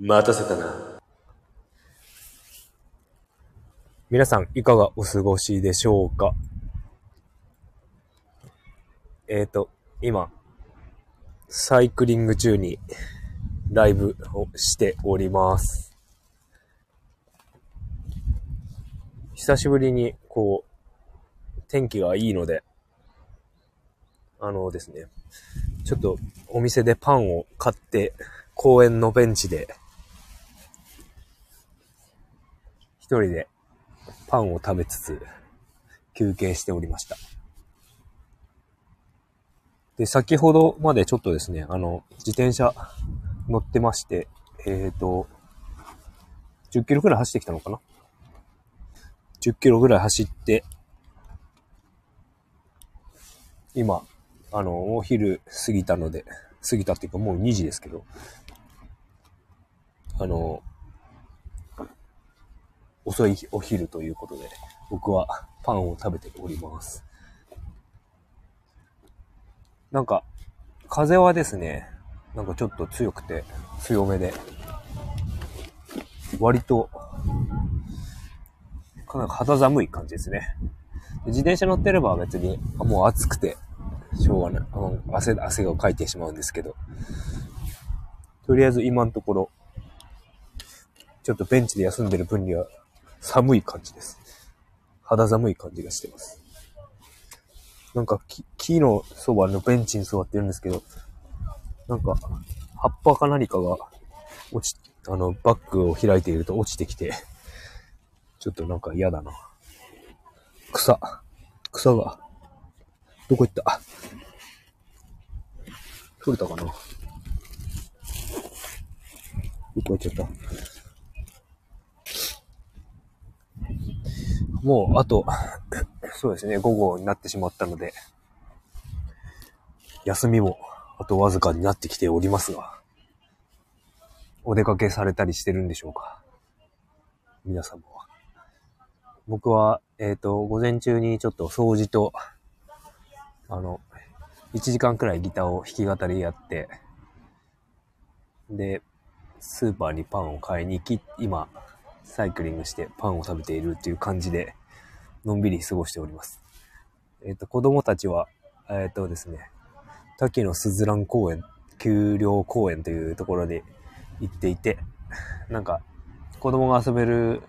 待たせたな。皆さん、いかがお過ごしでしょうか？えっ、ー、と、今、サイクリング中にライブをしております。久しぶりに、こう、天気がいいので、あのですね、ちょっとお店でパンを買って、公園のベンチで一人でパンを食べつつ休憩しておりました。で、先ほどまでちょっとですね、あの、自転車乗ってまして、えっ、ー、と、10キロくらい走ってきたのかな ?10 キロぐらい走って、今、あの、お昼過ぎたので、過ぎたっていうかもう2時ですけど、あの、遅いお昼ということで、僕はパンを食べております。なんか、風はですね、なんかちょっと強くて、強めで、割と、かなり肌寒い感じですね。自転車乗ってれば別に、もう暑くて、しょうがない。あの汗、汗をかいてしまうんですけど、とりあえず今のところ、ちょっとベンチで休んでる分には寒い感じです。肌寒い感じがしてます。なんか木木のそばのベンチに座ってるんですけど、なんか葉っぱか何かが落ち、あの、バッグを開いていると落ちてきて、ちょっとなんか嫌だな。草。草が。どこ行った？取れたかな？どこ行っちゃった？もう、あと、そうですね、午後になってしまったので、休みもあとわずかになってきておりますが、お出かけされたりしてるんでしょうか？皆様は。僕は、えっ、ー、と、午前中にちょっと掃除と、あの、1時間くらいギターを弾き語りやって、で、スーパーにパンを買いに行き、今、サイクリングしてパンを食べているっていう感じで、のんびり過ごしております。えっ、ー、と、子供たちは、えっ、ー、とですね、滝野すずらん公園、丘陵公園というところで行っていて、なんか、子供が遊べる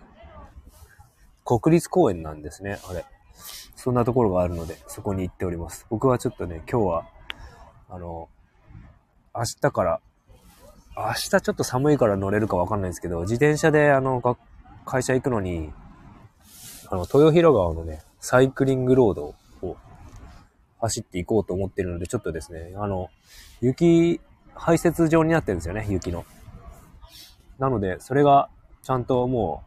国立公園なんですね、あれ。そんなところがあるので、そこに行っております。僕はちょっとね、今日は、あの、明日から、明日ちょっと寒いから乗れるかわかんないですけど、自転車であの、会社行くのに、あの、豊広川のね、サイクリングロードを走っていこうと思ってるので、ちょっとですね、あの、雪、排雪状になってるんですよね、雪の。なので、それがちゃんとも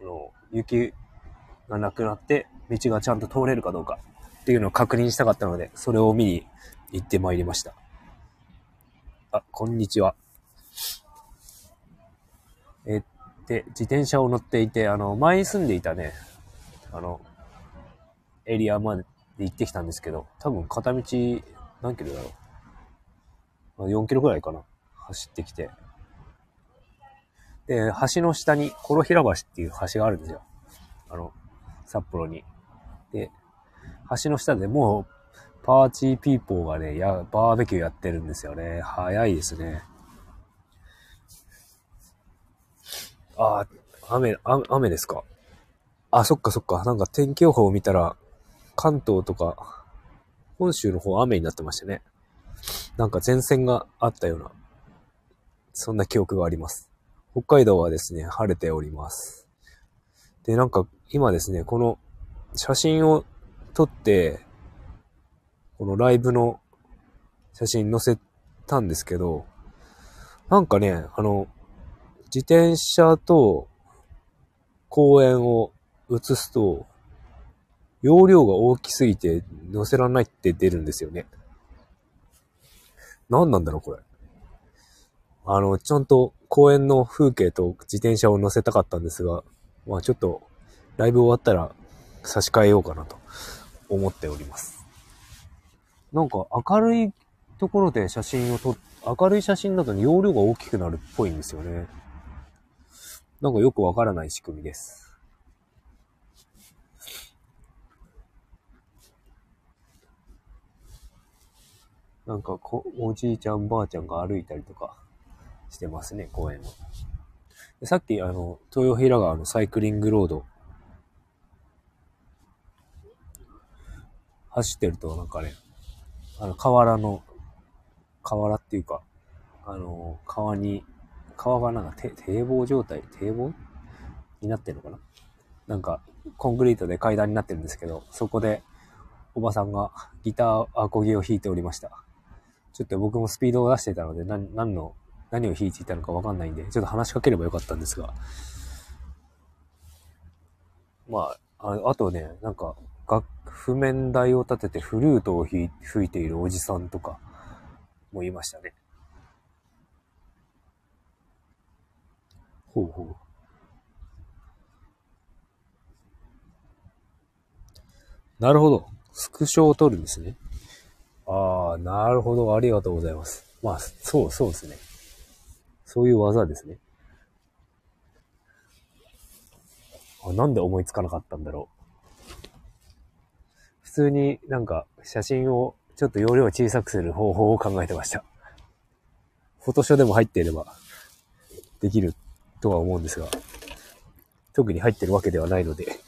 う、あの、雪がなくなって、道がちゃんと通れるかどうかっていうのを確認したかったので、それを見に行ってまいりました。あ、こんにちは。えっで、自転車を乗っていて、あの、前に住んでいたね、あの、エリアまで行ってきたんですけど、多分片道何キロだろう。4キロぐらいかな。走ってきて。で、橋の下に、コロヒラ橋っていう橋があるんですよ。あの、札幌に。で、橋の下でもう、 party people がね、や、バーベキューやってるんですよね。早いですね。ああ、雨、雨ですか。あ、そっかそっか。なんか天気予報を見たら、関東とか、本州の方雨になってましたね。なんか前線があったような、そんな記憶があります。北海道はですね、晴れております。で、なんか今ですね、この写真を撮って、このライブの写真載せたんですけど、なんかね、あの、自転車と公園を映すと、容量が大きすぎて載せらんないって出るんですよね。何なんだろう、これ。あの、ちゃんと公園の風景と自転車を載せたかったんですが、まあちょっと、ライブ終わったら差し替えようかなと思っております。なんか明るいところで写真を撮っ、明るい写真だと容量が大きくなるっぽいんですよね。なんかよくわからない仕組みです。なんかこ、おじいちゃんばあちゃんが歩いたりとかしてますね、公園を。さっき、あの、豊平川のサイクリングロード、走ってるとなんかね、あの、河原の、河原っていうか、あの、川に、川がなんか堤防状態、堤防？になってるのかな？なんか、コンクリートで階段になってるんですけど、そこで、おばさんがギターアコギを弾いておりました。ちょっと僕もスピードを出してたので、何、何の、何を弾いていたのかわかんないんで、ちょっと話しかければよかったんですが。まあ、ああとね、なんか、楽譜面台を立ててフルートを吹いているおじさんとかもいましたね。ほうほう。なるほど。スクショを撮るんですね。ああ、なるほど。ありがとうございます。まあ、そう、そうですね。そういう技ですね。あ、なんで思いつかなかったんだろう。普通になんか写真をちょっと容量を小さくする方法を考えてました。フォトショでも入っていればできるとは思うんですが、特に入ってるわけではないので。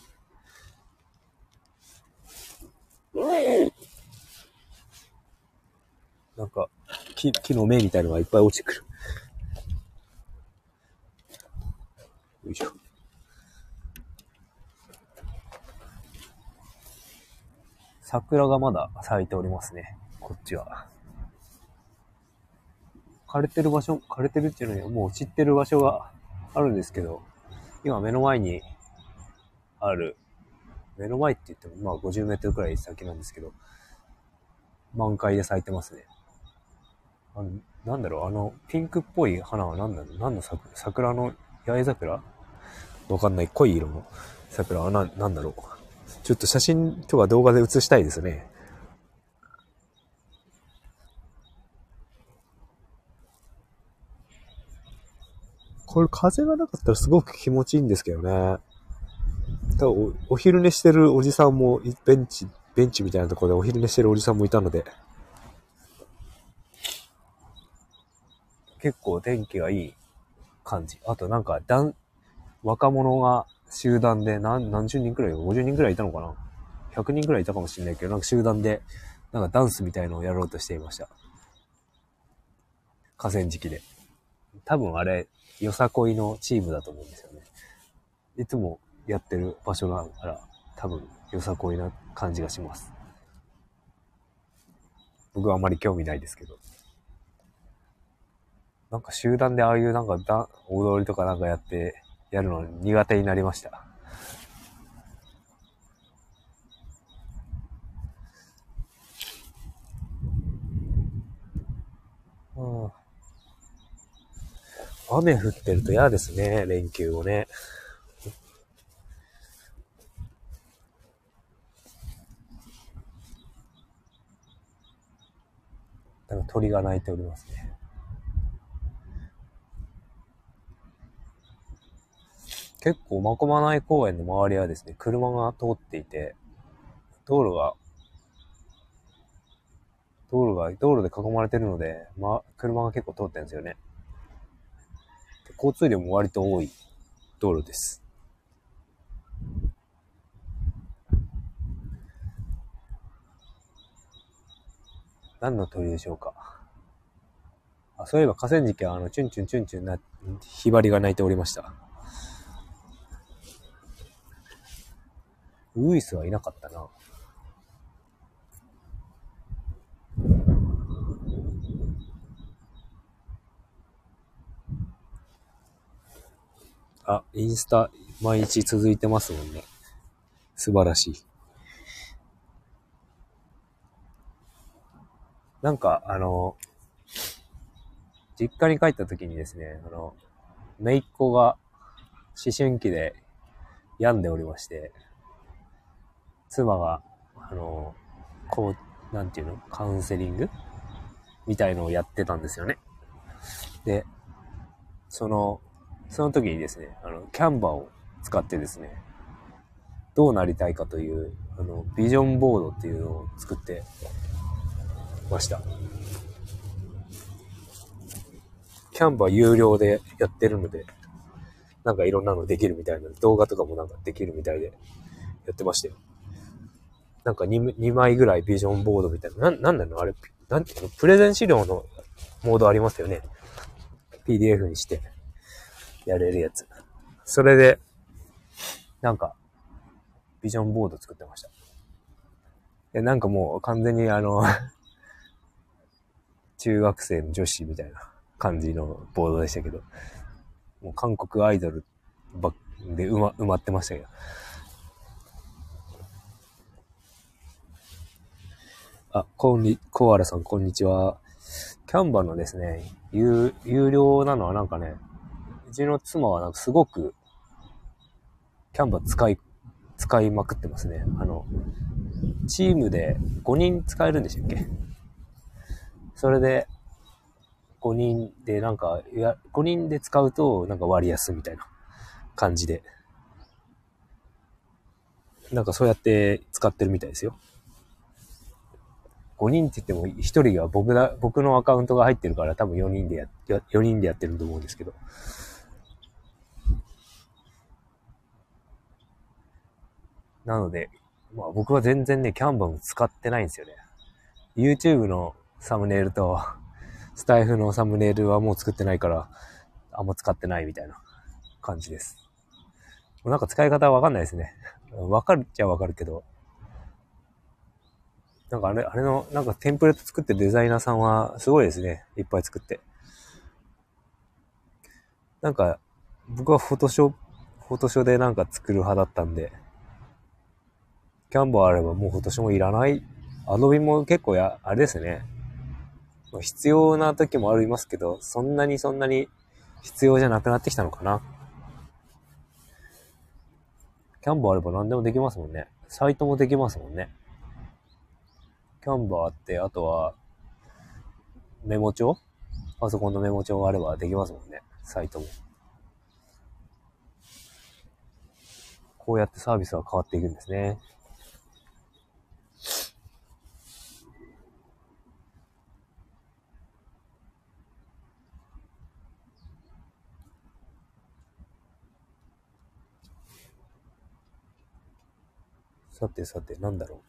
なんか、木、木の芽みたいのがいっぱい落ちてくる。よいしょ。桜がまだ咲いておりますね。こっちは。枯れてる場所、枯れてるっていうのにはもう散ってる場所があるんですけど、今目の前にある、目の前って言ってもまあ50メートルくらい先なんですけど、満開で咲いてますね。あの、なんだろう、あの、ピンクっぽい花は何なの何の桜桜の八重桜？わかんない濃い色の桜はな、なんだろう。ちょっと写真とか動画で写したいですね。これ風がなかったらすごく気持ちいいんですけどね。多分お昼寝してるおじさんも、ベンチ、ベンチみたいなところでお昼寝してるおじさんもいたので、結構天気がいい感じ。あとなんか、だん、若者が集団で何、何十人くらい、50人くらいいたのかな ?100 人くらいいたかもしれないけど、なんか集団で、なんかダンスみたいのをやろうとしていました。河川敷で。多分あれ、よさこいのチームだと思うんですよね。いつもやってる場所があら、多分よさこいな感じがします。僕はあまり興味ないですけど。なんか集団でああいうなんかだ踊りとかなんかやってやるの苦手になりました。うん、雨降ってると嫌ですね、連休をね。なんか鳥が鳴いておりますね。結構、まこまない公園の周りはですね、車が通っていて、道路が、道路が、道路で囲まれてるので、ま、車が結構通ってるんですよね。交通量も割と多い道路です。何の鳥でしょうか？あ、そういえば河川敷はあの、チュンチュンチュンチュンな、ひばりが鳴いておりました。ウイスはいなかったな。あ、インスタ毎日続いてますもんね。素晴らしい。なんか、あの、実家に帰った時にですね、あの、姪っ子が思春期で病んでおりまして、妻が、あの、こう、なんていうのカウンセリングみたいのをやってたんですよね。で、その、その時にですね、あの、キャンバーを使ってですね、どうなりたいかという、あの、ビジョンボードっていうのを作ってました。キャンバー有料でやってるので、なんかいろんなのできるみたいな、動画とかもなんかできるみたいでやってましたよ。なんか 2, 2枚ぐらいビジョンボードみたいな。な、なんなのあれ、なんていうの？プレゼン資料のモードありますよね。PDF にしてやれるやつ。それで、なんか、ビジョンボード作ってました。で、なんかもう完全にあの 中学生の女子みたいな感じのボードでしたけど、もう韓国アイドルばで埋ま埋まってましたけど。あ、こんに、コアラさん、こんにちは。キャンバのですね、有、有料なのはなんかね、うちの妻はなんかすごく、キャンバ使い、使いまくってますね。あの、チームで5人使えるんでしたっけ？それで、5人でなんか、いや、5人で使うとなんか割安みたいな感じで。なんかそうやって使ってるみたいですよ。5人って言っても1人が僕だ、僕のアカウントが入ってるから多分4人でや、4人でやってると思うんですけど。なので、まあ僕は全然ね、キャンバーも使ってないんですよね。YouTube のサムネイルとスタイフのサムネイルはもう作ってないから、あんま使ってないみたいな感じです。もうなんか使い方わかんないですね。わかるっちゃわかるけど。なんかあれ、あれの、なんかテンプレート作ってるデザイナーさんはすごいですね。いっぱい作って。なんか、僕はフォトショー、フォトショーでなんか作る派だったんで、キャンバーあればもうフォトショーもいらない。アドビも結構や、あれですね。必要な時もありますけど、そんなにそんなに必要じゃなくなってきたのかな。キャンバーあれば何でもできますもんね。サイトもできますもんね。キャンバーって、あとは、メモ帳？パソコンのメモ帳があればできますもんね。サイトも。こうやってサービスは変わっていくんですね。さてさて、なんだろ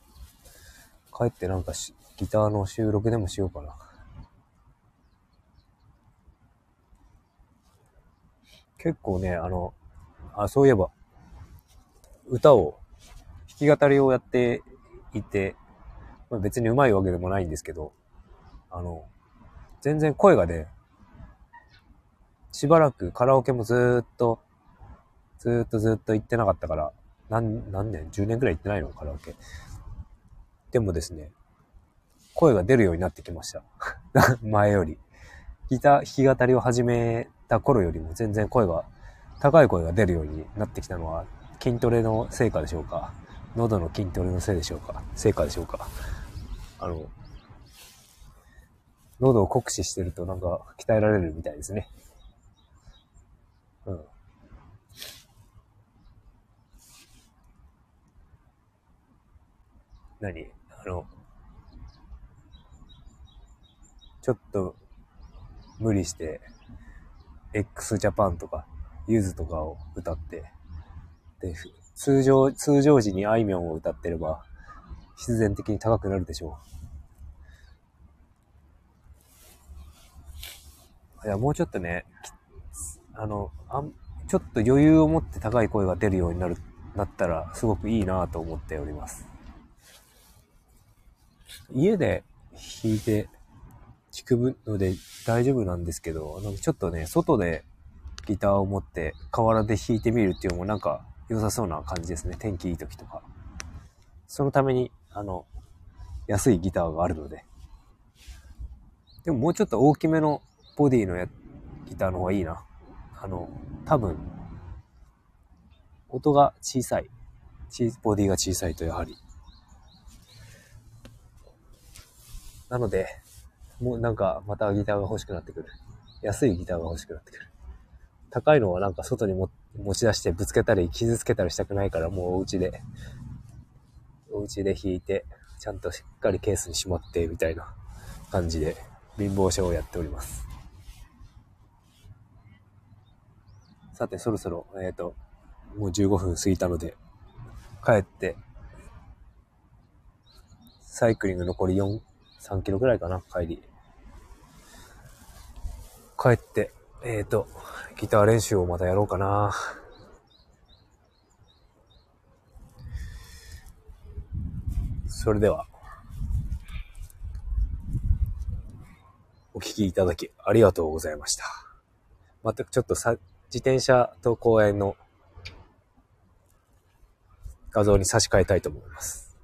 う。帰ってなんかし、ギターの収録でもしようかな。結構ね、あの、あ、そういえば、歌を、弾き語りをやっていて、まあ、別に上手いわけでもないんですけど、あの、全然声がね、しばらくカラオケもずーっと、ずーっとずっと行ってなかったから、何、何年 ?10 年くらい行ってないの？カラオケ。でもですね、声が出るようになってきました。前より。ギター、弾き語りを始めた頃よりも全然声が、高い声が出るようになってきたのは、筋トレの成果でしょうか喉の筋トレのせいでしょうか成果でしょうかあの、喉を酷使してるとなんか鍛えられるみたいですね。何？あの、ちょっと無理して、x ジャパンとか、ゆずとかを歌って、で、通常、通常時にあいみょんを歌ってれば、必然的に高くなるでしょう。いや、もうちょっとね、あの、あん、ちょっと余裕を持って高い声が出るようになる、なったら、すごくいいなと思っております。家で弾いて弾くので大丈夫なんですけど、なんかちょっとね、外でギターを持って河原で弾いてみるっていうのもなんか良さそうな感じですね。天気いい時とか。そのために、あの、安いギターがあるので。でももうちょっと大きめのボディのやギターの方がいいな。あの、多分、音が小さい。ボディが小さいとやはりなので、もうなんかまたギターが欲しくなってくる。安いギターが欲しくなってくる。高いのはなんか外にも持ち出してぶつけたり傷つけたりしたくないからもうお家で、お家で弾いて、ちゃんとしっかりケースにしまってみたいな感じで貧乏症をやっております。さて、そろそろ、えっ、ー、と、もう15分過ぎたので、帰って、サイクリング残り4、3キロぐらいかな、帰り。帰って、えっ、ー、と、ギター練習をまたやろうかな。それでは、お聴きいただきありがとうございました。全くちょっとさ、自転車と公園の画像に差し替えたいと思います。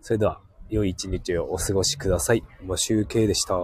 それでは、良い一日をお過ごしください。募集計でした。